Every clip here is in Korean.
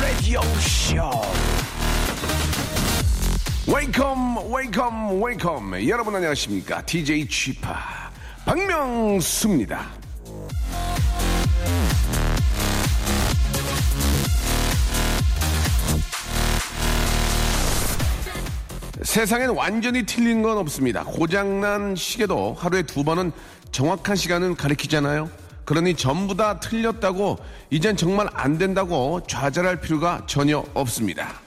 Radio Show. Welcome, welcome. 여러분 안녕하십니까? DJ Chip 박명수입니다. 세상엔 완전히 틀린 건 없습니다. 고장난 시계도 하루에 두 번은 정확한 시간은 가리키잖아요. 그러니 전부 다 틀렸다고 이젠 정말 안 된다고 좌절할 필요가 전혀 없습니다.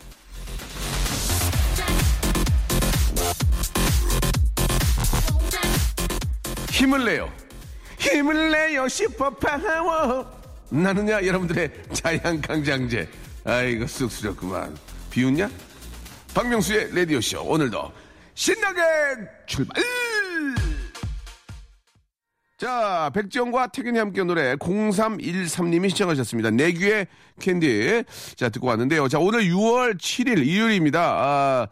힘을 내요. 힘을 내요 슈퍼파워. 나는야 여러분들의 자양강장제. 아이고 쑥스럽구만. 비웃냐? 박명수의 라디오쇼. 오늘도 신나게 출발! 자 백지영과 태균이 함께 노래 0313님이 시청하셨습니다. 내귀의 캔디. 자 듣고 왔는데요. 자 오늘 6월 7일 일요일입니다. 아,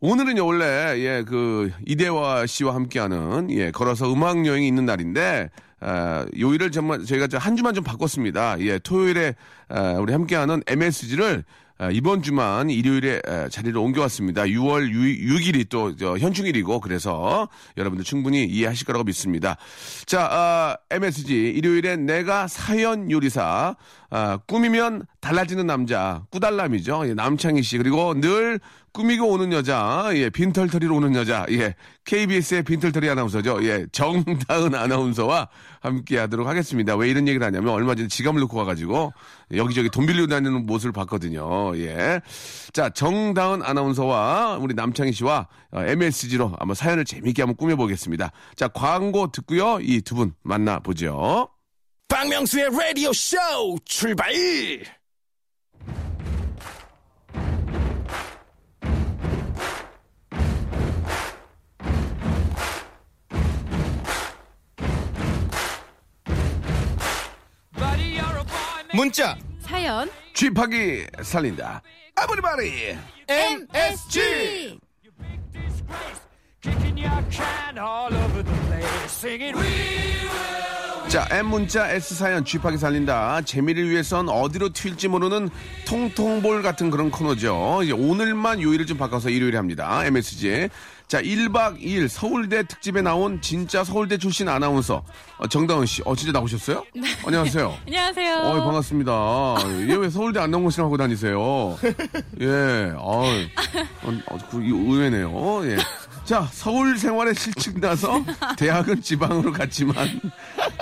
오늘은요 원래 예 그 이대화 씨와 함께하는 예 걸어서 음악 여행이 있는 날인데 아, 요일을 정말 저희가 한 주만 좀 바꿨습니다. 예, 토요일에 아, 우리 함께하는 MSG를 아, 이번 주만 일요일에 아, 자리를 옮겨왔습니다. 6월 6, 일이 또 현충일이고 그래서 여러분들 충분히 이해하실 거라고 믿습니다. 자, 아, MSG 일요일에 내가 사연 요리사 아, 꾸미면 달라지는 남자 꾸달람이죠. 예, 남창희 씨 그리고 늘 꾸미고 오는 여자, 예, 빈털터리로 오는 여자, 예, KBS의 빈털터리 아나운서죠. 예, 정다은 아나운서와 함께 하도록 하겠습니다. 왜 이런 얘기를 하냐면 얼마 전에 지갑을 놓고 와가지고 여기저기 돈 빌리고 다니는 모습을 봤거든요. 예. 자, 정다은 아나운서와 우리 남창희 씨와 MSG로 한번 사연을 재미있게 한번 꾸며보겠습니다. 자, 광고 듣고요. 이 두 분 만나보죠. 박명수의 라디오 쇼 출발! 문자 사연 쥐파기 살린다. 아브리바리 MSG 자, M 문자 S 사연 쥐파기 살린다. 재미를 위해선 어디로 튈지 모르는 통통볼 같은 그런 코너죠. 이제 오늘만 요일을 좀 바꿔서 일요일에 합니다. MSG. 자, 1박 2일 서울대 특집에 나온 진짜 서울대 출신 아나운서 어, 정다은 씨. 어, 진짜 나오셨어요? 네. 안녕하세요. 안녕하세요. 어, 반갑습니다. 얘왜 서울대 안나운서랑 하고 다니세요? 예, 어, 어, 그, 의외네요. 예. 자, 서울 생활에 실증 나서 대학은 지방으로 갔지만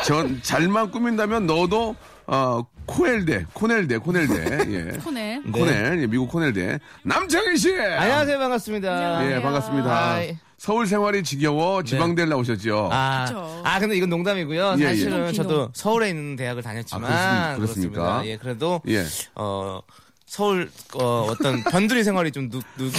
전 잘만 꾸민다면 너도 어, 코넬대, 코넬대, 코넬대, 예. 코넬. 코넬, 예, 미국 코넬대. 남창희 씨! 안녕하세요, 반갑습니다. 안녕하세요. 예, 반갑습니다. 아이. 서울 생활이 지겨워 지방대를 나오셨죠? 아, 그쵸. 아, 근데 이건 농담이고요. 예, 예. 사실은 비농, 저도. 서울에 있는 대학을 다녔지만. 아, 그렇습니까? 그렇습니까? 그렇습니다. 예, 그래도, 예. 어, 서울, 어, 어떤 변두리 생활이 좀 누, 누,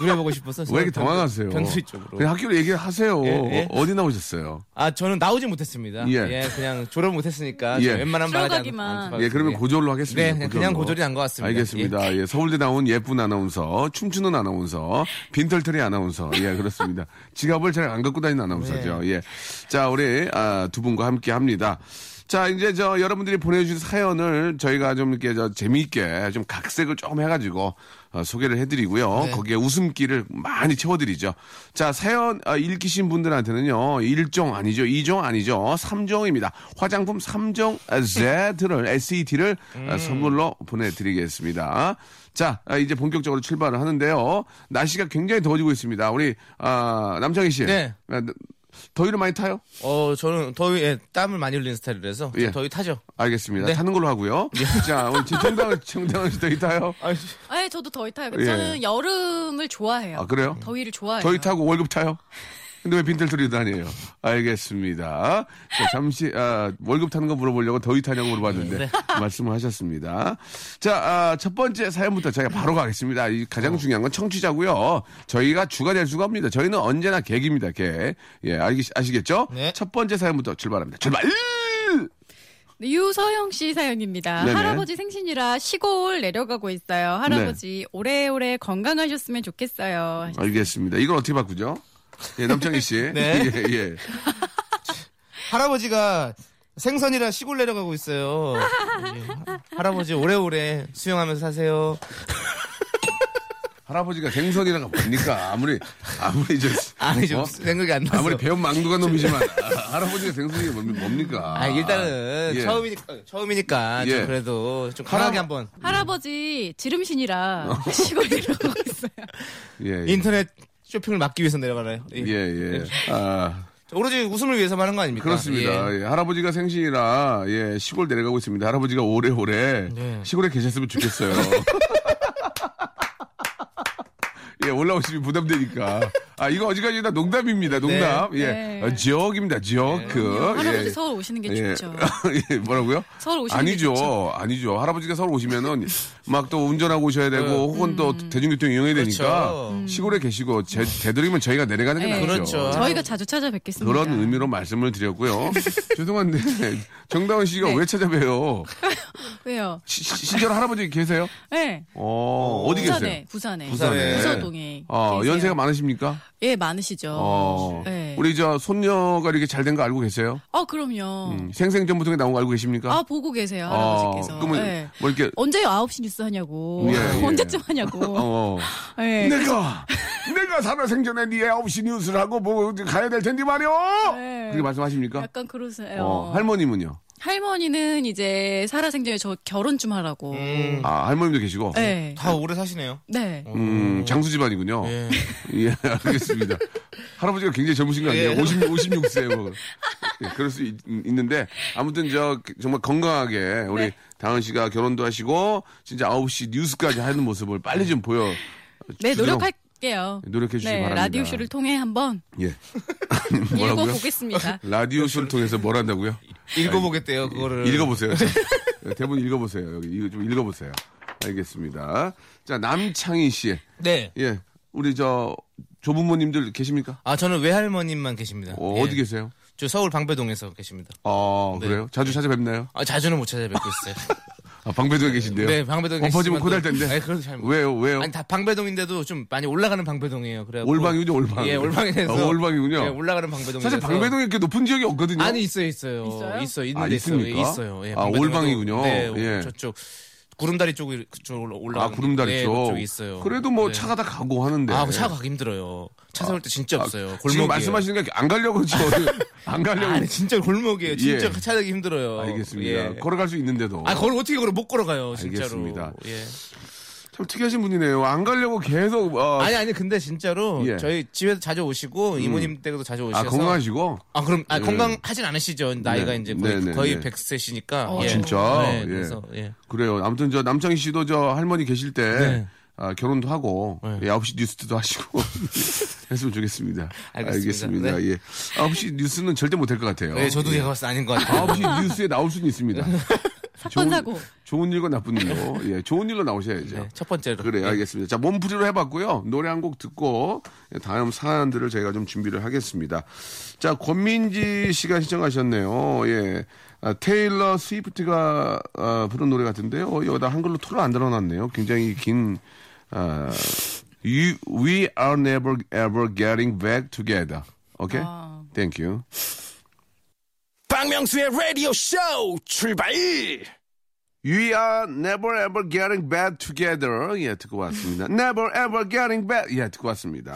누려보고 싶어서. 왜 이렇게 당황하세요? 변두리 쪽으로. 그냥 학교로 얘기를 하세요. 예, 예. 어디 나오셨어요? 아, 저는 나오지 못했습니다. 예. 예. 그냥 졸업 못했으니까. 예. 들어가기만. 않도록 예, 그러면. 고졸로 하겠습니다. 네, 그냥, 그냥 고졸이 난 것 같습니다. 알겠습니다. 예. 서울대 나온 예쁜 아나운서, 춤추는 아나운서, 빈털터리 아나운서. 예, 그렇습니다. 지갑을 잘 안 갖고 다니는 아나운서죠. 네. 예. 자, 우리, 아, 두 분과 함께 합니다. 자, 이제 저 여러분들이 보내주신 사연을 저희가 좀 이렇게 저 재미있게 좀 각색을 조금 해가지고 어, 소개를 해드리고요. 네. 거기에 웃음기를 많이 채워드리죠. 자, 사연 아, 읽히신 분들한테는요. 1종 아니죠. 2종 아니죠. 3종입니다. 화장품 3종 Z를, SET를 음. 선물로 보내드리겠습니다. 자, 아, 이제 본격적으로 출발을 하는데요. 날씨가 굉장히 더워지고 있습니다. 우리, 아, 남창희 씨. 네. 아, 더위를 많이 타요? 어, 저는 더위에 땀을 많이 흘리는 스타일이라서. 예. 더위 타죠. 알겠습니다. 네. 타는 걸로 하고요. 자, 오늘 정당, 정당은 씨 더위 타요? 아, 아, 저도 더위 타요. 예. 저는 여름을 좋아해요. 아, 그래요? 더위를 좋아해요. 더위 타고 월급 타요? 근데 왜 빈털터리 다니에요? 알겠습니다. 자, 잠시 아, 월급 타는 거 물어보려고 더위 타냐고 물어봤는데 네. 말씀을 하셨습니다. 자, 아, 첫 번째 사연부터 저희가 바로 가겠습니다. 이 가장 중요한 건 청취자고요. 저희가 주가 될 수가 없습니다. 저희는 언제나 객입니다. 객. 예, 알기, 아시겠죠? 네. 첫 번째 사연부터 출발합니다. 출발! 네, 유서영 씨 사연입니다. 네네. 할아버지 생신이라 시골 내려가고 있어요. 할아버지 오래오래 건강하셨으면 좋겠어요. 알겠습니다. 이걸 어떻게 바꾸죠? 예, 남창희 씨. 네. 예, 예. 할아버지가 생선이라 시골 내려가고 있어요. 예. 할아버지 오래오래 수영하면서 사세요. 할아버지가 생선이라가 뭡니까? 아무리, 아무리 저. 아니 좀 어? 생각이 안 나서. 아무리 배운 망두가 놈이지만, 아, 할아버지가 생선이 뭡- 뭡니까? 아 일단은 예. 처음이니까 처음이니까 예. 좀 그래도 좀 강하게 한번 할아버지 지름신이라 시골 내려가고 있어요. 예, 예. 인터넷 쇼핑을 막기 위해서 내려가나요? 예. 예, 예. 아, 오로지 웃음을 위해서만 하는 거 아닙니까? 그렇습니다. 예. 예, 할아버지가 생신이라, 예, 시골 내려가고 있습니다. 할아버지가 오래오래 네. 시골에 계셨으면 좋겠어요. 예, 올라오시면 부담되니까. 아, 이거 어지간히나 농담입니다. 농담. 예. 네. 어, 지역입니다. 지역그. 할아버지 예. 서울 오시는 게 예. 좋죠. 예, 뭐라고요? 서울 오시는 게 아니죠. 좋죠. 아니죠. 할아버지가 서울 오시면은 막 또 운전하고 오셔야 되고 혹은 또 음. 대중교통 이용해야 되니까 그렇죠. 시골에 계시고 제, 되도록이면 저희가 내려가는 게 네. 낫죠. 그렇죠. 저희가 자주 찾아뵙겠습니다. 그런 의미로 말씀을 드렸고요. 죄송한데 정다은 씨가 네. 왜 찾아뵈요? 왜요? 시, 시- 실제로 할아버지 계세요? 네. 어, 어디 계세요? 부산에, 부산에. 부산에. 부서동에. 어, 계세요. 연세가 많으십니까? 예, 많으시죠. 어, 네. 우리 저 손녀가 이렇게 잘 된 거 알고 계세요? 어, 그럼요. 음, 생생정보통에 나온 거 알고 계십니까? 아, 보고 계세요, 어, 할아버지께서. 그러면 네. 뭐 이렇게 언제 9시 뉴스 하냐고. 예, 예. 언제쯤 하냐고. 어, 네. 내가 내가 살아생전에 네 9시 뉴스를 하고 뭐 가야 될 텐데 말이오. 네. 그렇게 말씀하십니까? 약간 그러세요. 어, 할머님은요? 할머니는 이제 살아생전에 저 결혼 좀 하라고. 음, 아, 할머님도 계시고. 네. 다 오래 사시네요. 네. 음, 장수 집안이군요. 예. 예, 알겠습니다. 할아버지가 굉장히 젊으신 거 아니에요? 예. 50, 56세. 뭐. 예, 그럴 수 있, 는데 아무튼 저 정말 건강하게 우리 네. 다은 씨가 결혼도 하시고 진짜 9시 뉴스까지 하는 모습을 빨리 좀 보여. 네, 노력할 게요. 노력해 주시기 네, 바랍니다. 라디오 쇼를 통해 한번 예. 뭐라고요? 읽어 보겠습니다. 라디오 쇼를 통해서 뭘 한다고요? 읽어보겠대요 그거를. 읽어보세요. 자, 대본 읽어보세요. 여기 이거 좀 읽어보세요. 알겠습니다. 자 남창희 씨, 네. 예, 우리 저 조부모님들 계십니까? 아 저는 외할머님만 계십니다. 어, 예. 어디 계세요? 저 서울 방배동에서 계십니다. 어 네. 그래요? 자주 찾아뵙나요? 아 자주는 못 찾아뵙고 있어요. 아, 방배동에 계신데요? 네, 방배동에 엎어지면 또- 텐데. 아니, 그래도 잘 못- 왜요? 왜요? 아니 다 방배동인데도 좀 많이 올라가는 방배동이에요. 그래 올방이군요, 올방. 예, 올방에서 어, 올방이군요. 예, 올라가는 방배동. 사실 방배동에 이렇게 높은 지역이 없거든요. 아니 있어요, 있어요. 있어요? 있어, 있는 아, 데 있어요. 있습니까? 있어요. 예, 아, 올방이군요. 네, 예. 저쪽 구름다리 쪽으로 그쪽으로 올라. 아 구름다리 네, 쪽. 그쪽에 있어요. 그래도 뭐 네. 차가 다 가고 하는데. 아, 그 차가 가기 힘들어요. 차 세울 때 진짜 없어요. 골목이에요. 지금 말씀하시는 게 안 가려고 저 안 가려고. 아니 진짜 골목이에요. 진짜 예. 차 타기 힘들어요. 알겠습니다. 예. 걸어갈 수 있는데도. 아, 걸어 어떻게 걸어 못 걸어가요, 진짜로. 알겠습니다. 예. 참 특이하신 분이네요. 안 가려고 계속. 어, 아니 아니 근데 진짜로 예. 저희 집에도 자주 오시고 이모님 댁에도 자주 오셔서 아, 건강하시고. 아 그럼 아, 예. 건강하진 않으시죠 나이가 네. 이제 거의, 네, 네, 거의 네. 100세시니까 어, 진짜? 네, 예. 그래서 예. 그래요. 아무튼 저 남창희 씨도 저 할머니 계실 때 네. 아, 결혼도 하고 네. 예, 9시 뉴스도 하시고 했으면 좋겠습니다. 알겠습니다. 알겠습니다. 예. 9시 뉴스는 절대 못할 것 같아요. 네, 저도 예. 제가 봤을 때 아닌 것 같아요 9시 뉴스에 나올 수는 있습니다. 사건 사고. 좋은 일과 나쁜 일로. 예, 좋은 일로 나오셔야죠. 네, 첫 번째로 그래요, 알겠습니다. 자, 몸풀이로 해봤고요. 노래 한 곡 듣고 다음 사연들을 저희가 좀 준비를 하겠습니다. 자, 권민지 씨가 시청하셨네요. 예. 아, 테일러 스위프트가 아, 부른 노래 같은데요. 어, 여기다 한글로 토를 안 달아놨네요. 굉장히 긴, 아, you, We are never ever getting back together. 오케이? 아. Thank you. 박명수의 라디오 쇼 출발! We are never ever getting back together. 예, 듣고 왔습니다. never ever getting back. 예, 듣고 왔습니다.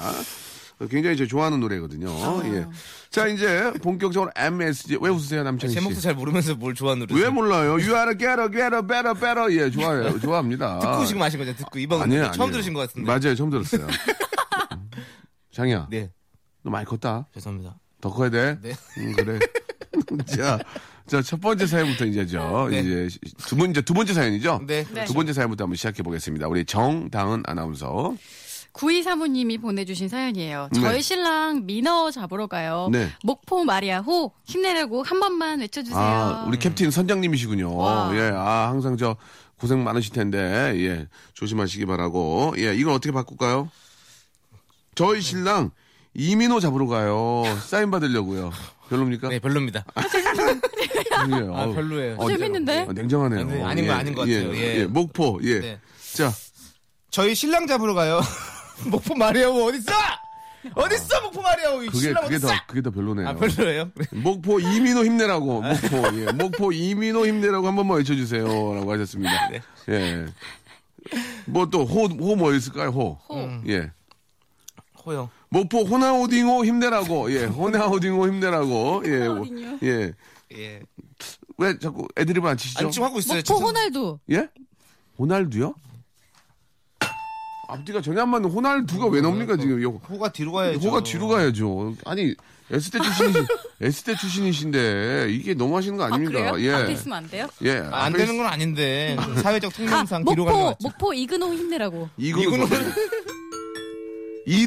어, 굉장히 제 좋아하는 노래거든요. 예. 자, 이제 본격적으로 MSG. 왜 웃으세요, 남창희 씨? 제목도 잘 모르면서 뭘 좋아하는 노래 왜 몰라요? You are getter, getter, better, better. 예, 좋아요. 좋아합니다. 듣고 지금 아신 거죠 듣고 이번 아니에요, 처음 아니에요. 들으신 것 같은데 맞아요, 처음 들었어요. 장이야, 네 너 많이 컸다. 죄송합니다 더 커야 돼? 네. 음, 그래. 자, 자, 첫 번째 사연부터 이제죠. 네. 이제 두 번째, 두 번째 사연이죠? 네, 네. 두 번째 사연부터 한번 시작해 보겠습니다. 우리 정다은 아나운서. 구이 사모님이 보내주신 사연이에요. 저희 네. 신랑 민어 잡으러 가요. 네. 목포 마리아호 힘내라고 한 번만 외쳐주세요. 아, 우리 캡틴 선장님이시군요. 와. 예, 아, 항상 저 고생 많으실 텐데, 예, 조심하시기 바라고. 예, 이걸 어떻게 바꿀까요? 저희 신랑 이민호 잡으러 가요. 사인 받으려고요. 별로입니까? 네, 별로입니다. 아니에요. 아, 별로예요. 어, 재밌는데? 어, 냉정하네요. 네, 아닌 거 아닌 것 같아요. 예. 목포, 예. 네. 자, 저희 신랑 잡으러 가요. 목포 마리아오 어딨어? 어딨어 목포 마리아오 이 그게, 신랑 그게? 더, 그게 더 별로네요. 아 별로예요? 목포 이민호 힘내라고, 목포, 예. 목포 이민호 힘내라고 한 번만 외쳐주세요. 라고 하셨습니다. 네. 예. 뭐 또, 호, 호 뭐 있을까요, 호? 호. 예. 호영. 목포 호나우딩호 힘내라고, 예. 호나우딩호 힘내라고, 예. 호나우딩요? 예. 예. 왜 자꾸 애드립을 안 치시죠? 아니 지금 하고 있어요. 목포 죄송- 호날두. 예? 호날두요? 앞뒤가 전혀 안 맞는 호날두가 왜 나옵니까, 지금? 요- 호가 뒤로 가야죠. 호가 뒤로 가야죠. 아니, S대 출신이신, S대 출신이신데, 이게 너무 하시는 거 아, 아닙니까? 그래요? 예. 앞에 있으면 안 돼요? 예. 아, 안 앞에 되는 건 아닌데 사회적 아, 통념상 뒤로 가는 거 목포, 맞죠? 목포 이근호 힘내라고. 이거는 이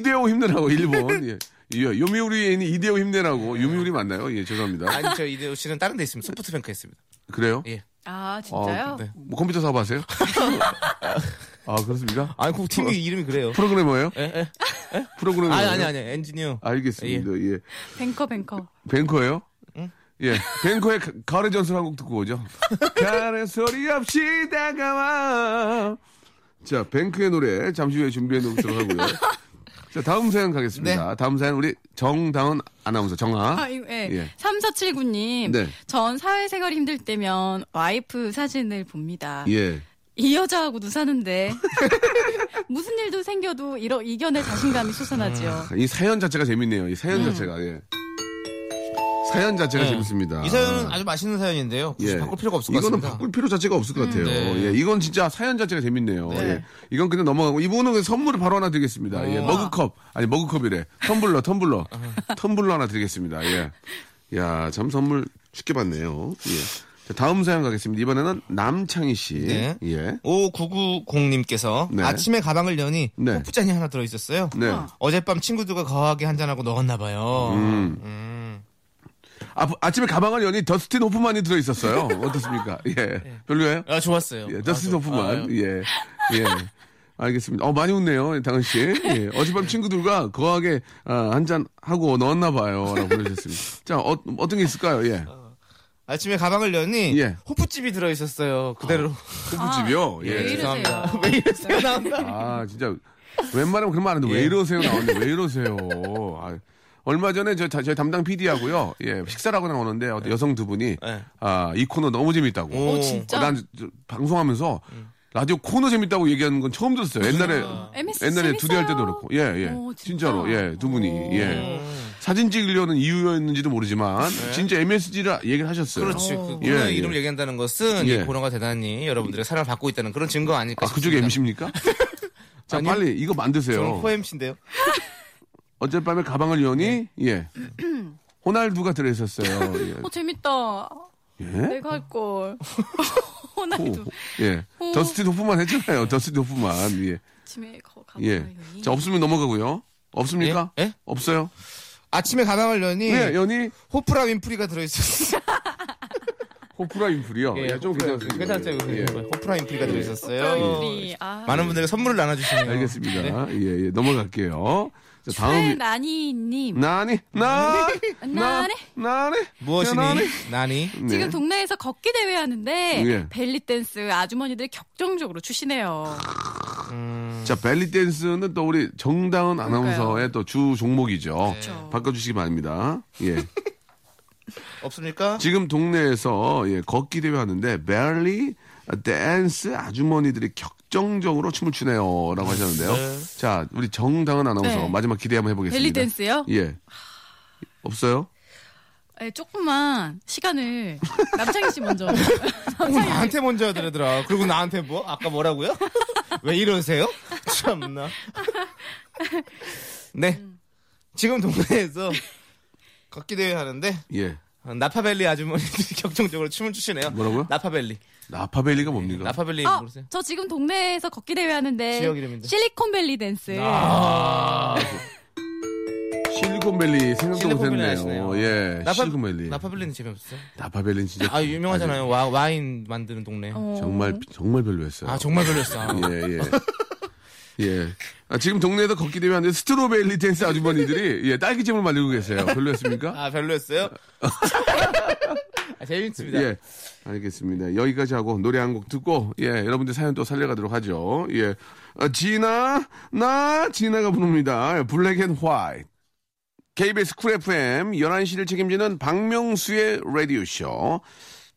대호 힘내라고 일본 예. 예, 요미우리인이 이대호 힘내라고 요미우리 맞나요? 예 죄송합니다. 아니 저 이대호 씨는 다른 데 있으면 소프트뱅크 했습니다. 그래요? 예. 아, 진짜요? 어, 네. 뭐 컴퓨터 사업 하세요? 아 그렇습니까? 아니 그 팀이 이름이 그래요. 프로그래머예요? 예, 예. 프로그래머 아니 아니 아니 엔지니어. 알겠습니다. 예. 뱅커, 뱅커. 뱅커예요? 예, 뱅커의 가- 가을의 전설 한 곡 듣고 오죠. 가을의 소리 없이 다가와. 자, 뱅크의 노래 잠시 후에 준비해 놓도록 하고요. 자, 다음 사연 가겠습니다. 다음 사연 우리 정다은 아나운서 정아. 아, 이거, 예. 예. 3479님. 네. 전 사회생활 힘들 때면 와이프 사진을 봅니다. 예. 이 여자하고도 사는데 무슨 일도 생겨도 이러, 이겨낼 자신감이 솟아나죠. 이 사연 자체가 재밌네요. 이 사연 자체가 예. 사연 자체가 네. 재밌습니다. 이 사연은 아주 맛있는 사연인데요. 굳이 예. 바꿀 필요가 없을 것 이거는 같습니다. 바꿀 필요 자체가 없을 것 같아요. 네. 예, 이건 진짜 사연 자체가 재밌네요. 네. 예. 이건 그냥 넘어가고 이분은 그냥 선물을 바로 하나 드리겠습니다. 예, 어. 머그컵 아니 머그컵이래. 텀블러 텀블러 텀블러 하나 드리겠습니다. 예. 야, 참 선물 쉽게 받네요. 예. 자, 다음 사연 가겠습니다. 이번에는 남창희 씨. 네. 예. 5990님께서 네. 아침에 가방을 여니 네. 호프잔이 하나 들어있었어요. 네. 어젯밤 친구들과 거하게 한잔하고 넣었나봐요. 음. 아, 아 침에 가방을 여니 더스틴 호프만이 들어 있었어요. 어떻습니까? 예. 별로예요? 아, 좋았어요. 예, 더스틴 아, 호프만. 좋- 예. 예. 알겠습니다. 어, 많이 웃네요, 당은 씨. 예. 어젯밤 친구들과 거하게 아, 한잔 하고 넣었나 봐요. 라고 보내주셨습니다. 자, 어, 어떤 게 있을까요? 예. 아, 침에 가방을 여니 예. 호프집이 들어 있었어요. 그대로. 호프집이요? 왜 예. 이러세요? 죄송합니다. 왜 이러세요? 나온다. 아, 진짜. 웬만하면 그런 말 하는데 왜 예. 이러세요? 나오는데 왜 이러세요? 아, 얼마 전에 저, 저희 담당 PD하고요. 예, 식사를 하고 나오는데 어떤 여성 두 분이 네. 아, 이 코너 너무 재밌다고. 오, 어, 진짜? 어, 난 저, 방송하면서 라디오 코너 재밌다고 얘기하는 건 처음 들었어요. 옛날에 MSG 옛날에 둘이 할 때도. 그렇고. 예, 예. 오, 진짜? 진짜로. 예, 두 분이. 예. 사진 찍으려는 이유였는지도 모르지만 진짜 MSG를 얘기를 하셨어요. 그렇지. 그 어. 코너 예, 예. 이름을 얘기한다는 것은 예. 이 코너가 대단히 여러분들의 사랑을 받고 있다는 그런 증거 아닐까 아, 그쪽에 싶습니다. MC입니까? 자, 아니요. 빨리 이거 만드세요. 저는 코MC인데요. 어젯밤에 가방을 여니 예. 호날두가 들어있었어요. 예. 어, 재밌다. 예? 내가 할 걸. 호, 호날두. 호, 예. 호. 더스틴 호프만 했잖아요. 더스틴 호프만. 예. 아침에 거 가방 예. 자, 없으면 넘어가고요. 없습니까? 예? 예? 없어요? 아침에 가방을 여니 예, 연이 호프라 윈프리가 들어있었어요. 호프라 인풀이요. 예, 좀 괜찮습니다. 괜찮죠? 예. 호프라 윈프리가 들어있었어요. 호프라인들이 아. 많은 분들이 선물을 나눠주시네요. 알겠습니다. 예, 예. 넘어갈게요. 자, 다음이 최나니님. 나니 나 나니? 나니 무엇이니? 나니? 나니? 네. 지금 동네에서 걷기 대회 하는데 예. 벨리 댄스 아주머니들이 격정적으로 추시네요. 자, 벨리 댄스는 또 우리 정다은 아나운서의 또 주 종목이죠. 그렇죠. 바꿔주시기 바랍니다. 예. 없습니까? 지금 동네에서 예, 걷기 대회 하는데 벨리 댄스 아주머니들이 격정적으로 춤을 추네요라고 하셨는데요. 네. 자, 우리 정다은 아나운서 네. 마지막 기대 한번 해보겠습니다. 벨리 댄스요? 예. 없어요? 네, 조금만 시간을 남창희 씨 먼저. 어, 나한테 먼저 하더라더라. 그리고 나한테 뭐? 아까 뭐라고요? 왜 이러세요? 참나. 네. 지금 동네에서 걷기 대회 하는데 예. 나파벨리 아주머니들이 격정적으로 춤을 추시네요. 뭐라고요? 나파벨리. 나파벨리가 뭡니까? 나파벨리 어, 모르세요? 저 지금 동네에서 걷기 대회 하는데 지역 이름인데. 실리콘밸리 댄스. 아. 실리콘밸리 생각도 못했네요. 예. 나파, 실리콘밸리. 나파벨리는 재미없어요? 나파벨리는 진짜 아, 유명하잖아요. 와, 와인 만드는 동네. 어. 정말 정말 별로였어요. 아, 정말 별로였어. 예, 예. 예. 아, 지금 동네에서 걷기 안 돼. 스트로베리 댄스 아주머니들이 예, 딸기잼을 말리고 계세요. 별로였습니까? 아 별로였어요? 아, 재밌습니다. 예. 알겠습니다. 여기까지 하고 노래 한 곡 듣고 예, 여러분들 사연 또 살려가도록 하죠. 예. 아, 지나 나 지나가 부릅니다. Black and White. KBS Cool FM 11시를 책임지는 박명수의 라디오 쇼.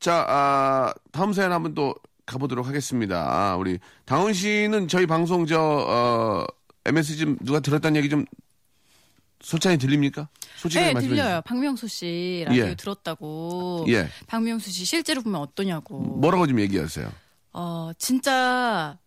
자, 아, 다음 사연 한번 또 가보도록 하겠습니다. 아, 우리 다은 씨는 저희 방송 저 어, MS 좀 누가 들었다는 얘기 좀 솔직히 들립니까? 솔직하게 네, 말씀해 들려요. 박명수 씨 라디오 예. 들었다고. 예. 박명수 씨 실제로 보면 어떠냐고. 뭐라고 좀 얘기하세요? 어, 진짜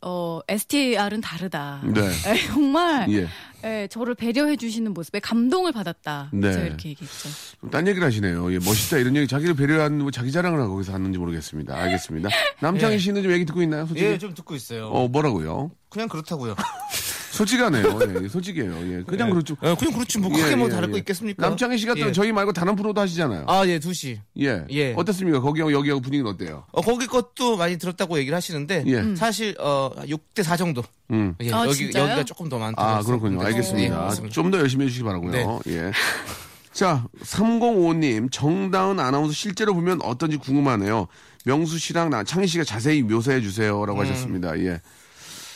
어, STR은 다르다. 네. 에, 정말 예. 예, 저를 배려해 주시는 모습에 감동을 받았다. 네. 제가 이렇게 얘기했죠. 좀딴 얘기를 하시네요. 예, 멋있다 이런 얘기 자기를 배려하는 뭐 자기 자랑을 하고 거기서 하는지 모르겠습니다. 알겠습니다. 남창희 예. 씨는 좀 얘기 듣고 있나요? 솔직히? 예, 좀 듣고 있어요. 어 뭐라고요? 그냥 그렇다고요. 솔직하네요. 예, 솔직해요. 예, 그냥 그렇죠. 예, 그냥 그렇지 뭐 크게 예, 뭐 예, 다를 거 예. 있겠습니까? 남창희 씨 같은 예. 는 저희 말고 다른 프로도 하시잖아요. 아, 예, 2시. 예. 예. 어떻습니까? 거기하고 여기하고 분위기는 어때요? 어, 거기 것도 많이 들었다고 얘기를 하시는데 예. 사실 어 6대 4 정도. 음. 예, 아, 여기 진짜요? 여기가 조금 더 많다고. 아. 그렇군요. 네. 알겠습니다. 네, 맞습니다. 좀 더 열심히 해 주시기 바라고요. 네. 예. 자, 305님, 정다은 아나운서 실제로 보면 어떤지 궁금하네요. 명수 씨랑 나, 창희 씨가 자세히 묘사해 주세요라고 음. 하셨습니다. 예.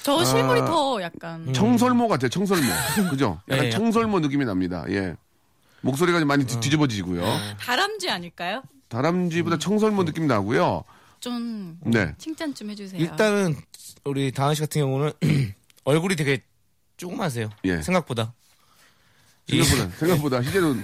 저 실물이 아. 더 약간 청설모 같아요. 청설모. 그죠? 약간 예, 청설모 느낌이 납니다. 예. 목소리가 좀 많이 뒤- 뒤집어지고요. 다람쥐 아닐까요? 다람쥐보다 음. 청설모 느낌 나고요. 좀 네. 칭찬 좀 해주세요. 일단은 우리 다은 씨 같은 경우는 얼굴이 되게 조그마세요. 예. 생각보다. 생각보다 생각보다 실제로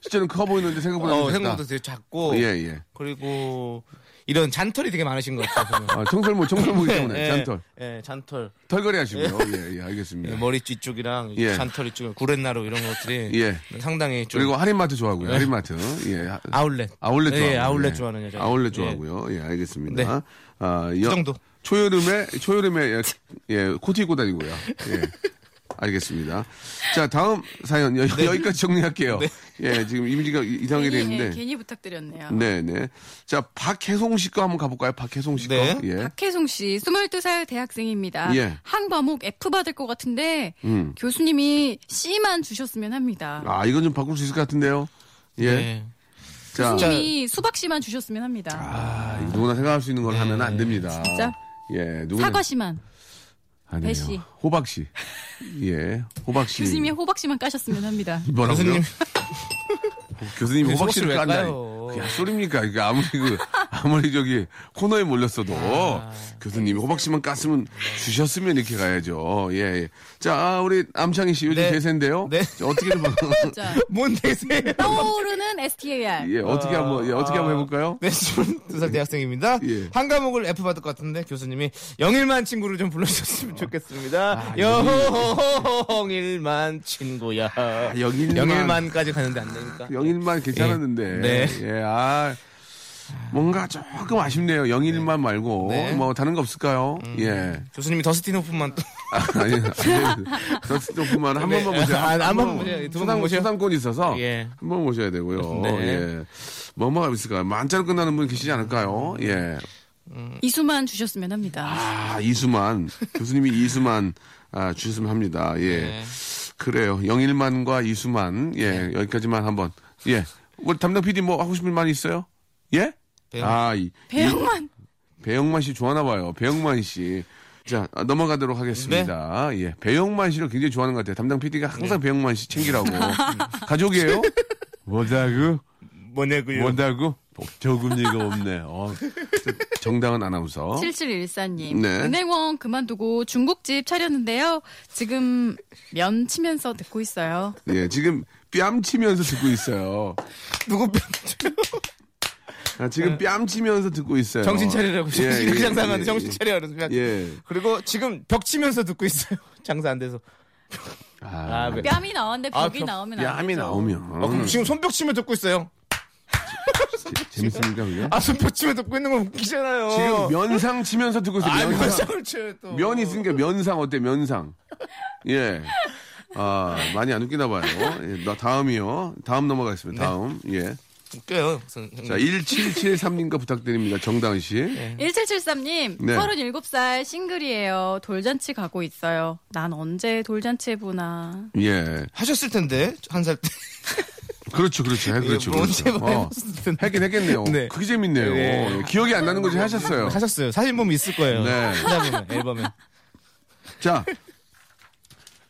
실제로는 커 보이는데 생각보다 어, 작다. 생각보다 되게 작고 예, 예. 그리고 이런 잔털이 되게 많으신 것 같아요. 아, 청설모 청설모기 때문에 예, 잔털. 예, 잔털. 털거리 하시고요. 예, 예, 알겠습니다. 예, 머리 뒤쪽이랑 예. 잔털 이쪽, 구렛나루 이런 것들이 예. 상당히 좀 그리고 할인마트 좋아하고요. 할인마트. 예. 하- 아울렛. 아울렛 예, 좋아하고. 아울렛 예. 좋아하는 여자. 아울렛 예. 좋아하고요. 예, 알겠습니다. 네. 아, 그 여- 정도. 초여름에 초여름에 예, 예, 코트 입고 다니고요. 예. 알겠습니다. 자, 다음 사연 여, 네. 여기까지 정리할게요. 예, 지금 이미지가 이- 이상하게 되는데. 예, 괜히 부탁드렸네요. 네, 네. 자, 박혜송 씨거 한번 가볼까요? 박혜송 씨 거. 네. 예. 박혜송 씨, 22살 대학생입니다. 예. 한 과목 F 받을 것 같은데 음. 교수님이 C만 주셨으면 합니다. 아, 이건 좀 바꿀 수 있을 것 같은데요. 예. 네. 자, 교수님이 수박 C만 주셨으면 합니다. 아, 이거 누구나 생각할 수 있는 걸 하면 안 됩니다. 진짜? 예, 누구나. 사과 C만. 아니에요. 배 씨. 호박 씨. 예, 호박 씨. 교수님이 호박 C만 까셨으면 합니다. 뭐라고요? 교수님. 교수님이 왜 호박 씨를 호박씨를 왜 깐다니. 까요? 그게 소리입니까? 이게 아무리 그, 아무리 저기 코너에 몰렸어도 아, 교수님이 호박씨만 깠으면 주셨으면 이렇게 가야죠. 예, 예. 자, 아, 우리 남창희 씨 요즘 네. 대세인데요. 네. 자, 어떻게 좀, 자, 뭔 대세요? 떠오르는 STAR. 예, 어떻게 한번, 예, 어떻게 한번 해볼까요? 네, 22살 대학생입니다. 예. 한 과목을 F 받을 것 같은데 교수님이 영일만 친구를 좀 불러주셨으면 좋겠습니다. 아, 영일만 친구야. 영일만. 영일만까지 가는데 안 되니까. 영일만 괜찮았는데. 네. 예, 아. 뭔가 조금 아쉽네요. 영일만 말고. 네. 뭐, 다른 거 없을까요? 예. 교수님이 더스틴 호프만 또. 아, 아니, 아니. 더스토프만 한 네. 번만 모셔야 아, 한번 모셔요. 두번 수상, 모셔요? 수상권이 있어서 예. 한번 모셔야 되고요. 네. 예. 뭐뭐가 있을까요? 만자로 끝나는 분 계시지 않을까요? 예. 이수만 주셨으면 합니다. 아, 이수만. 교수님이 이수만 아, 주셨으면 합니다. 예. 네. 그래요. 영일만과 이수만. 예. 여기까지만 한번. 예. 우리 담당 PD 뭐 하고 싶은 말 있어요? 예? 배영. 아, 이, 배영만. 배영만 씨 좋아하나 봐요. 배영만 씨. 자, 아, 넘어가도록 하겠습니다. 네. 예. 배영만 씨를 굉장히 좋아하는 것 같아요. 담당 PD가 항상 배영만 씨 챙기라고. 가족이에요? 뭐다구? 뭐냐고요? 뭐다구? 복저금리가 없네. 어, 정당한 아나운서. 7714님. 네. 은행원 그만두고 중국집 차렸는데요. 지금 면 치면서 듣고 있어요. 예, 지금 뺨 치면서 듣고 있어요. 누구 뺨 아, 지금 뺨 치면서 듣고 있어요. 네. 정신 차리라고. 예, 이렇게 예, 장사하면 예, 정신 예. 차려. 그러면. 예. 그리고 지금 벽 치면서 듣고 있어요. 장사 안 돼서. 아, 아, 왜- 뺨이 나왔는데 아, 벽이 벽- 나오면 안 뺨이 되죠. 나오면. 어, 그럼 지금 손뼉 치며 듣고 있어요. 재밌습니까, 그게? 아, 손뼉 치며 듣고 있는 건 웃기잖아요. 지금 면상 치면서 듣고 있어요. 아, 면상. 면상 을 쳐요, 또. 면 있으니까 면상 어때? 면상. 예. 아, 많이 안 웃기나 봐요. 예, 나 다음이요. 다음 넘어가겠습니다. 다음. 예. 웃겨요. 자, 1773님과 부탁드립니다. 정다은 씨. 1773님, 네. 37살 싱글이에요. 돌잔치 가고 있어요. 난 언제 돌잔치 해보나. 예. 하셨을 텐데 한 살 때. 그렇죠, 그렇죠. 해- 그렇죠. 뭐 언제 그렇죠. 어. 해봤을 텐데. 했긴 했겠네요. 네. 그게 재밌네요. 네. 기억이 안 나는 거지 하셨어요. 하셨어요. 사진 보면 있을 거예요. 네. 찾아보면 앨범에. 자,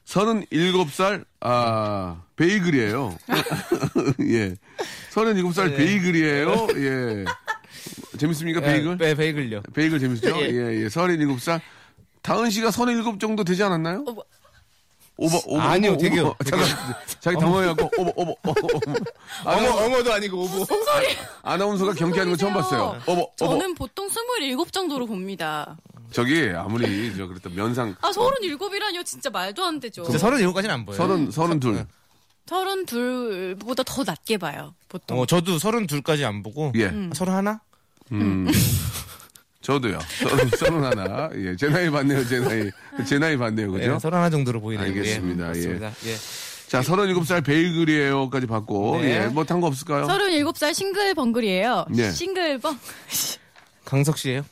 37살, 아, 베이글이에요. 예. 37살 네. 베이글이에요. 예. 재밌습니까, 베이글? 네, 베이글요. 베이글 재밌죠? 예. 예, 예. 37살. 다은 씨가 37 정도 되지 않았나요? 어머. 오버, 오버. 아니요, 오버, 되게요. 오버. 잠깐, 자기 당황해갖고, 오버, 오버, 오버, 오버. 어머, 어머도 아니고 오보. 아나운서가 경기하는 거 처음 봤어요. 오버, 오버. 저는 보통 27 정도로 봅니다. 저기, 아무리, 저, 그랬다, 면상, 아, 37이라뇨. 진짜 말도 안 되죠. 진짜 서른 일곱까지는 안 보여요. 서른, 서른둘. 32보다 더 낮게 봐요. 보통. 어, 저도 서른 둘까지 안 보고. 예. 서른 하나? 음. 저도요. 서른, 서른 하나. 예. 제 나이 봤네요, 제 나이. 제 나이 봤네요, 그죠? 예, 서른 하나 정도로 보이네요. 알겠습니다. 예. 맞습니다. 예. 자, 37살 베이글이에요까지 봤고, 네. 예. 뭐, 탄 거 없을까요? 37살 싱글 벙글이에요. 네. 싱글 벙. 강석 씨예요?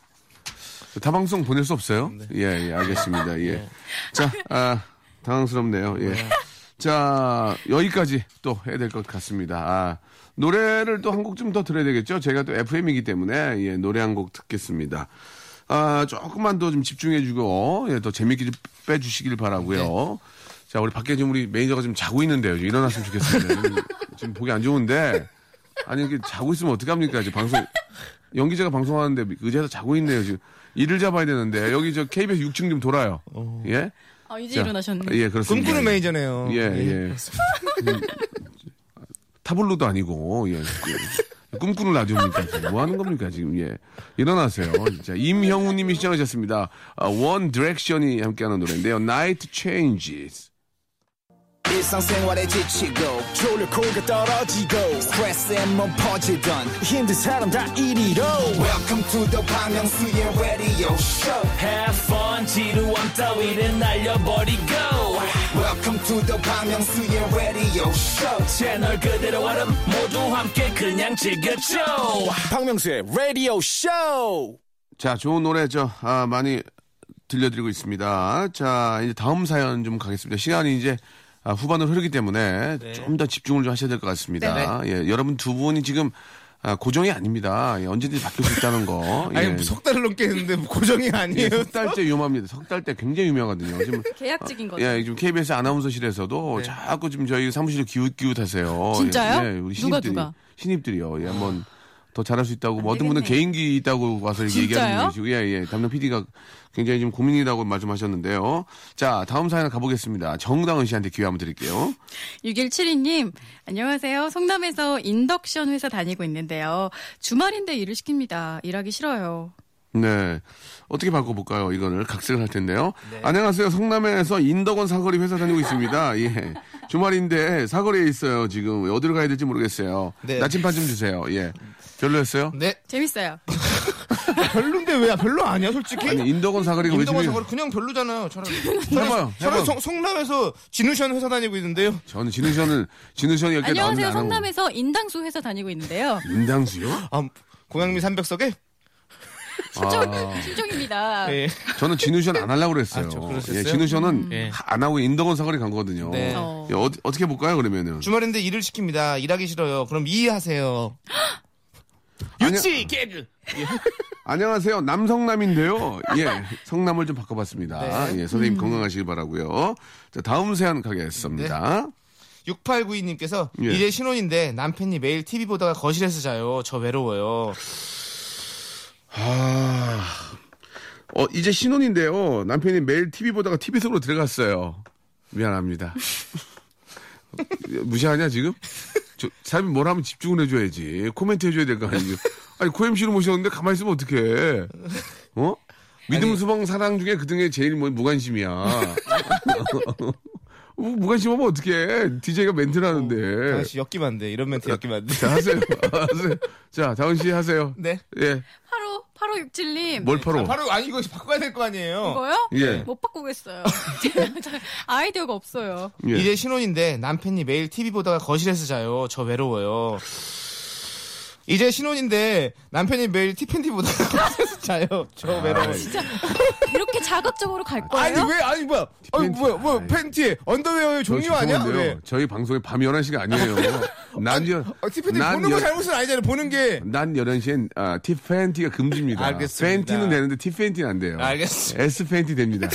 타방송 보낼 수 없어요? 예, 예, 알겠습니다. 예. 자, 아, 당황스럽네요. 예. 자, 여기까지 또 해야 될 것 같습니다. 아, 노래를 또 한 곡 좀 더 들어야 되겠죠? 제가 또 FM이기 때문에, 예, 노래 한 곡 듣겠습니다. 아, 조금만 더 좀 집중해주고, 예, 더 재밌게 좀 빼주시길 바라고요 자, 우리 밖에 지금 우리 매니저가 지금 자고 있는데요. 좀 일어났으면 좋겠습니다. 지금, 지금 보기 안 좋은데, 아니, 이게 자고 있으면 어떡합니까? 지금 방송, 연기자가 방송하는데 의자에서 자고 있네요. 지금 일을 잡아야 되는데 여기 저 KBS 6층 좀 돌아요. 예? 아, 이제 자, 일어나셨네. 예, 그렇습니다. 꿈꾸는 매니저네요. 예, 예. 음, 타블로도 아니고 예. 예. 꿈꾸는 라디오입니까? 지금? 뭐 하는 겁니까 지금? 예. 일어나세요. 진짜 임형우님이 신청하셨습니다. 아, One Direction이 함께하는 노래인데요. Night Changes. 일상생활에 지치고, 졸려 코가 떨어지고, 스트레스에 몸 퍼지던, 힘든 사람 다 이리로. welcome to the Park Myung-soo's radio show Have fun 지루함 따위를 날려버리고 welcome to the Bang Myung-soo's radio show 채널 그대로 얼음 모두 함께 그냥 즐겨줘 박명수의 radio show 자, 좋은 노래 저 아, 많이 들려드리고 있습니다. 자, 이제 다음 사연 좀 가겠습니다. 시간이 이제 아, 후반으로 흐르기 때문에 좀더 집중을 좀 하셔야 될 것 같습니다. 예, 여러분 두 분이 지금 아, 고정이 아닙니다. 예, 언제든지 바뀔 수 있다는 거. 예. 아니, 뭐석 달을 넘게 했는데 뭐 고정이 아니에요. 석 달째 유명합니다. 석 달째 굉장히 유명하거든요. 지금 계약직인 거죠. 예, 지금 KBS 아나운서실에서도 네. 자꾸 지금 저희 사무실을 기웃기웃하세요. 진짜요? 예, 우리 누가, 신입들이 누가? 신입들이요. 예, 한번 더 잘할 수 있다고. 뭐 어떤 되겠네. 분은 개인기 있다고 와서? 얘기하는 분이시고, 예, 예. 담당 PD가 굉장히 좀 고민이라고 말씀하셨는데요. 자, 다음 사연 가보겠습니다. 정다은 씨한테 기회 한번 드릴게요. 6172님, 안녕하세요. 성남에서 인덕션 회사 다니고 있는데요. 주말인데 일을 시킵니다. 일하기 싫어요. 네. 어떻게 바꿔볼까요? 이거를 각색을 할 텐데요. 안녕하세요. 성남에서 인덕원 사거리 회사 다니고 있습니다. 예. 주말인데 사거리에 있어요. 지금 어디로 가야 될지 모르겠어요. 네. 나침반 좀 주세요. 예. 별로였어요? 네. 재밌어요. 별론데 왜 별로 아니야, 솔직히? 아니, 인덕원 사거리가 왜 인동원 지금 사거리 그냥 별로잖아요. 차라리. 해봐요, 저는 해봐요. 성- 성남에서 진우션 회사 다니고 있는데요. 저는 진우션을 진우션이 여기 나오는데 안녕하세요. 안 하고. 성남에서 인당수 회사 다니고 있는데요. 인당수요? 아, 고양미 300석에? 신청, 아. 신청입니다. 예. 저는 진우션 안 하려고 그랬어요. 아, 저 그러셨어요? 예, 진우션은 예. 안 하고 인덕원 사거리 간 거거든요. 네. 어. 예, 어디, 어떻게 볼까요, 그러면은? 주말인데 일을 시킵니다. 일하기 싫어요. 그럼 이해하세요. 유치 개그. 안녕하세요. 남성남인데요. 예. 성남을 좀 바꿔봤습니다. 네. 예. 선생님 건강하시길 바라고요 자, 다음 사연 가겠습니다. 6892님께서 예. 이제 신혼인데 남편이 매일 TV 보다가 거실에서 자요. 저 외로워요. 아, 어, 이제 신혼인데요. 남편이 매일 TV 보다가 TV 속으로 들어갔어요. 미안합니다. 무시하냐, 지금? 저, 사람이 뭘 하면 집중을 해줘야지. 코멘트 해줘야 될 거 아니에요. 아니, 코엠씨를 모셨는데 가만히 있으면 어떡해. 어? 믿음, 수봉, 사랑 중에 그 등에 제일 뭐, 무관심이야. 어, 무관심하면 어떡해. DJ가 멘트를 하는데. 다시 엮이면 안 돼. 이런 멘트 안 돼. 자, 하세요. 하세요. 자, 다은씨 하세요. 네. 예. 85, 8567님. 뭘 팔어? 바로 아니 이거 바꿔야 될 거 아니에요. 이거요? 예. 못 바꾸겠어요. 아이디어가 없어요. 예. 이제 신혼인데 남편이 매일 TV 보다가 거실에서 자요. 저 외로워요. 이제 신혼인데 남편이 매일 티팬티보다 거기서 자요. 저 외로워. 이렇게 자극적으로 갈 거예요? 아니 왜 아니 뭐야? 아니. 뭐야 뭐. 팬티 언더웨어의 저 종류 아니야? 왜? 저희 방송이 밤 11시가 아니에요. 난, 여, 어, 티팬티 난 보는 거 여- 잘못은 아니잖아요. 보는 게. 난 11시엔 아, 티팬티가 금지입니다. 알겠습니다. 팬티는 되는데 티팬티는 안 돼요. 알겠습니다. S 팬티 됩니다.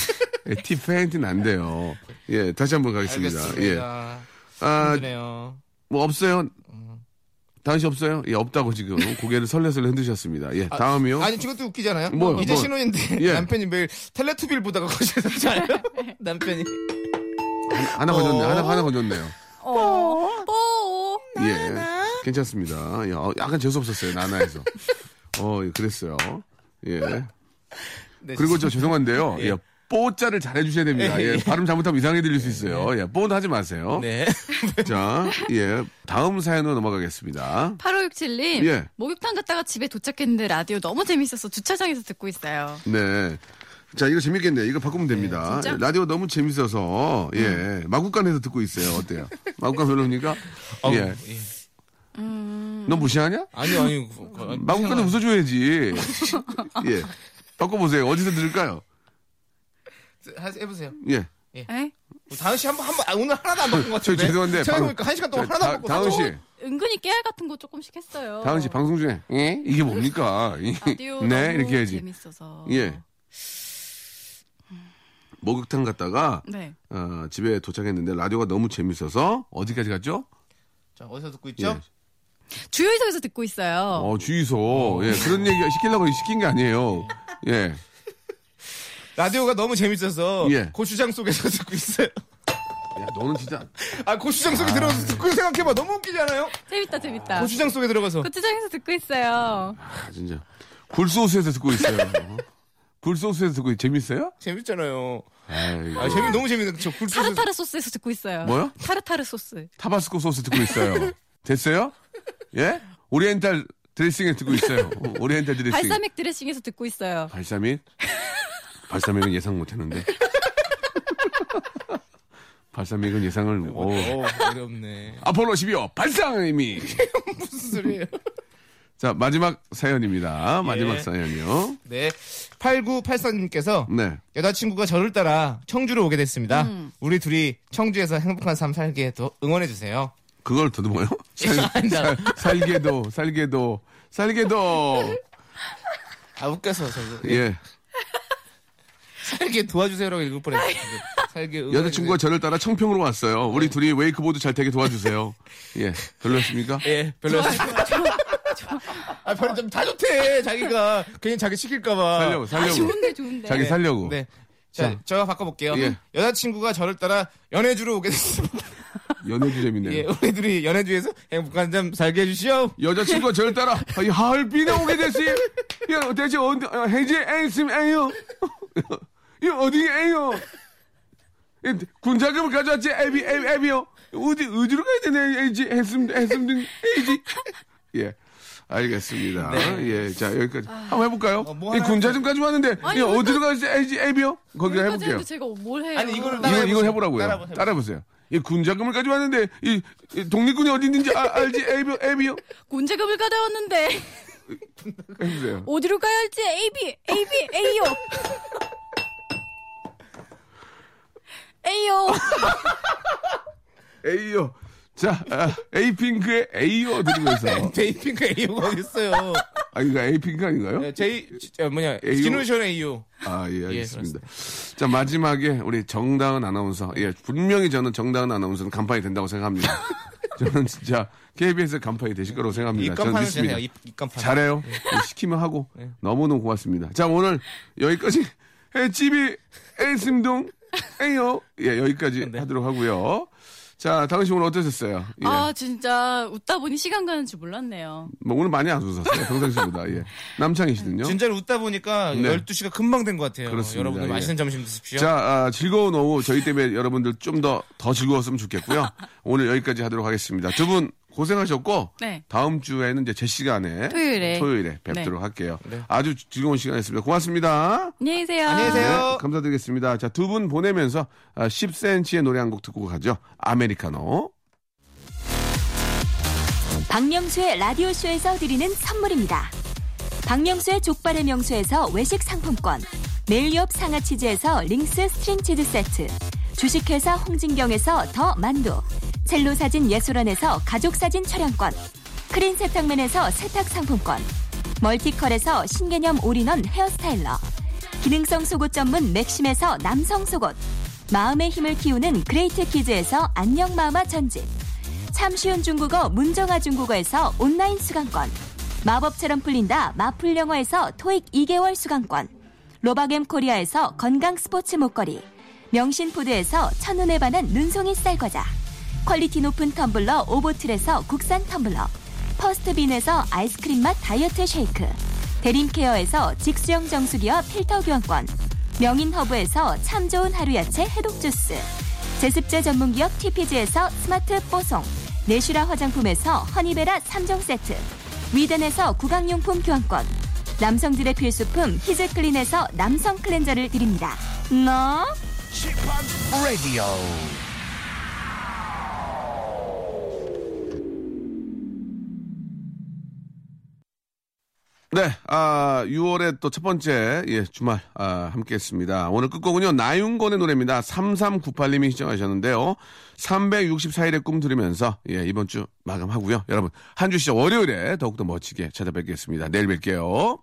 예, 티팬티는 안 돼요. 예, 다시 한번 가겠습니다. 예. 알겠습니다. 아, 힘드네요. 뭐 없어요? 당시 없어요? 예, 없다고 지금 고개를 설레설레 흔드셨습니다. 예, 다음이요. 아니 저것도 웃기잖아요. 뭐요? 이제 뭐? 신혼인데 예. 남편이 매일 텔레투비를 보다가 자요. 남편이. 하나 건졌네. 어. 하나, 하나 건졌네요. 어. 뽀. 예. 괜찮습니다. 예, 어, 약간 재수 없었어요. 나나에서. 어, 예, 그랬어요. 예. 네, 그리고 저 죄송한데요. 예. 예. 뽀자를 잘 해주셔야 됩니다. 예. 예. 발음 잘못하면 이상하게 들릴 수 있어요. 예. 뽀는 하지 마세요. 네. 자, 예. 다음 사연으로 넘어가겠습니다. 8567님. 예. 목욕탕 갔다가 집에 도착했는데 라디오 너무 재밌어서 주차장에서 듣고 있어요. 네. 자, 이거 재밌겠네요. 이거 바꾸면 됩니다. 네, 진짜? 라디오 너무 재밌어서, 예. 마구간에서 듣고 있어요. 어때요? 마구간 별로입니까? 어우, 예. 예. 너 무시하냐? 아니요, 아니요. 마구간에 웃어줘야지. 예. 바꿔보세요. 어디서 들을까요? 하- 해보세요. 예. 에? 다은 씨 한번 한번 아, 오늘 하나도 안 바꾼 것저 같은데. 죄송한데. 생각해보니까 한 시간 동안 자, 하나도 다- 안 바꿨어. 다은 씨. 은근히 깨알 같은 거 조금씩 했어요. 다은 씨 방송 중에, 예? 이게 뭡니까? 라디오 네, 너무 이렇게 해야지. 재밌어서. 예. 목욕탕 갔다가, 네. 어, 집에 도착했는데 라디오가 너무 재밌어서, 어디까지 갔죠? 자, 어디서 듣고 있죠? 주유소에서 듣고 있어요. 어, 주유소. 예, 그런 얘기 시키려고 시킨 게 아니에요. 예. 라디오가 너무 재밌어서 예. 고추장 속에서 듣고 있어요. 야, 너는 진짜. 아 고추장 속에 들어가서 듣고 생각해봐 너무 웃기잖아요. 재밌다, 재밌다. 고추장 속에 들어가서 고추장에서 듣고 있어요. 아, 진짜. 굴소스에서 듣고 있어요. 어? 굴소스에서 듣고 있- 재밌어요? 재밌잖아요. 아이고. 아 재미 너무 재밌는 저 굴소스. 타르타르 소스에서 듣고 있어요. 뭐요? 타르타르 소스. 타바스코 소스 듣고 있어요. 됐어요? 예? 오리엔탈 드레싱에 듣고 있어요. 어, 오리엔탈 드레싱. 발사믹 드레싱에서 듣고 있어요. 발사믹? 발사믹은 예상 못 했는데. 발사믹은 예상을, 오. 어 어렵네. 아폴로 12호 발사믹! 무슨 소리예요? 자, 마지막 사연입니다. 마지막 예. 사연이요. 네. 8984님께서 네. 여자친구가 저를 따라 청주로 오게 됐습니다. 우리 둘이 청주에서 행복한 삶 살게 더 응원해주세요. 그걸 더듬어요? 살, 아니다. 살게도, 살게도, 살게도. 아, 웃겨서 저도. 예. 살게 도와주세요라고 읽을 뻔했어요. 살게 응원해주세요. 여자친구가 저를 따라 청평으로 왔어요. 우리 둘이 웨이크보드 잘 타게 도와주세요. 예. 별로였습니까? 예, 별로였어요. 아, 별로 좀다 좋대, 자기가. 괜히 자기 시킬까봐. 살려고, 아, 살려고. 좋은데, 좋은데. 자기 살려고. 네. 자, 자. 제가 바꿔볼게요. 예. 여자친구가 저를 따라 연애주로 오게 됐습니다. 연애주 재밌네요. 예, 우리 둘이 연애주에서 행복한 삶 살게 해주시오. 여자친구가 저를 따라 이 하얼빈에 오게 됐어요. 야, 대체 어, 해지 에이스에요? 이 어디에요? 이 군자금을 가져왔지, 에비, 에비, 에비요? 어디, 어디로 가야 되네, 에이지, 했음, 했음 등, 에이지. 예. 알겠습니다. 예. 자, 여기까지. 한번 해볼까요? 어, 뭐이 하나 군자금 가져왔는데, 아니, 어디로 가야지, 에이지, 에비요? 거기가 여기까지 해볼게요. 제가 뭘 해요? 아니, 이거를 이거, 따라해보세요. 이걸 해보라고요. 따라해보세요. 따라해보세요. 이 군자금을 가져왔는데, 이, 이 독립군이 어디 있는지 아- 알지, 에비요, 에비요? 군제금을 가져왔는데 해주세요. 어디로 가야 할지 AB, AB, A요. A요. 에이요. 자, 아, 에이핑크의 에이요 들으면서. 에이핑크 A가 어딨어요. 아, 이거 에이핑크 아닌가요? 네, 제이, 저, 뭐냐, A요? 지누션 A요. 아, 예, 알겠습니다. 자, 마지막에 우리 정다은 아나운서. 예, 분명히 저는 정다은 아나운서는 간판이 된다고 생각합니다. 저는 진짜 KBS 간판이 되실 거라고 생각합니다. 저는 믿습니다. 되네요, 입, 입간판. 잘해요. 예, 시키면 하고. 너무너무 고맙습니다. 자, 오늘 여기까지 집이 에이심동 에이요. 예, 여기까지 하도록 하고요. 자, 당신 오늘 어떠셨어요? 예. 아, 진짜 웃다 보니 시간 가는 줄 몰랐네요. 뭐 오늘 많이 안 웃었어요. 평상시보다. 예. 남창이시든요. 진짜로 웃다 보니까 네. 12시가 금방 된 것 같아요. 그렇습니다. 여러분들 예. 맛있는 점심 드십시오. 자, 아, 즐거운 오후 저희 때문에 여러분들 좀 더 더 즐거웠으면 좋겠고요. 오늘 여기까지 하도록 하겠습니다. 두분 고생하셨고 네. 다음 주에는 이제 제 시간에 토요일에. 토요일에 뵙도록 네. 할게요. 아주 즐거운 시간이었습니다. 고맙습니다. 안녕히 계세요. 안녕히 계세요. 네, 감사드리겠습니다. 자, 두 분 보내면서 아, 10cm의 노래 한 곡 듣고 가죠. 아메리카노. 박명수의 라디오 쇼에서 드리는 선물입니다. 박명수의 족발의 명수에서 외식 상품권, 매일유업 상하치즈에서 링스 스트링 치즈 세트, 주식회사 홍진경에서 더 만두, 첼로 사진 예술원에서 가족 사진 촬영권, 크린 세탁맨에서 세탁 상품권, 멀티컬에서 신개념 올인원 헤어스타일러, 기능성 속옷 전문 맥심에서 남성 속옷, 마음의 힘을 키우는 그레이트 키즈에서 안녕 마마 전집, 참 쉬운 중국어 문정아 중국어에서 온라인 수강권, 마법처럼 풀린다 마풀 영어에서 토익 2개월 수강권, 로바겜 코리아에서 건강 스포츠 목걸이, 명신푸드에서 첫눈에 반한 눈송이 쌀과자, 퀄리티 높은 텀블러 오보틀에서 국산 텀블러, 퍼스트빈에서 아이스크림 맛 다이어트 쉐이크, 대림케어에서 직수형 정수기와 필터 교환권, 명인허브에서 참 좋은 하루 야채 해독 주스, 제습제 전문기업 TPG에서 스마트 뽀송, 내슈라 화장품에서 허니베라 3종 세트, 위덴에서 구강용품 교환권, 남성들의 필수품 히즈클린에서 남성 클렌저를 드립니다. 너? 라 네, 아, 6월의 또 첫 번째, 예, 주말, 아, 함께 했습니다. 오늘 끝곡은요, 나윤건의 노래입니다. 3398님이 시청하셨는데요. 364일의 꿈 들으면서, 예, 이번 주 마감하고요. 여러분, 한 주 시작 월요일에 더욱더 멋지게 찾아뵙겠습니다. 내일 뵐게요.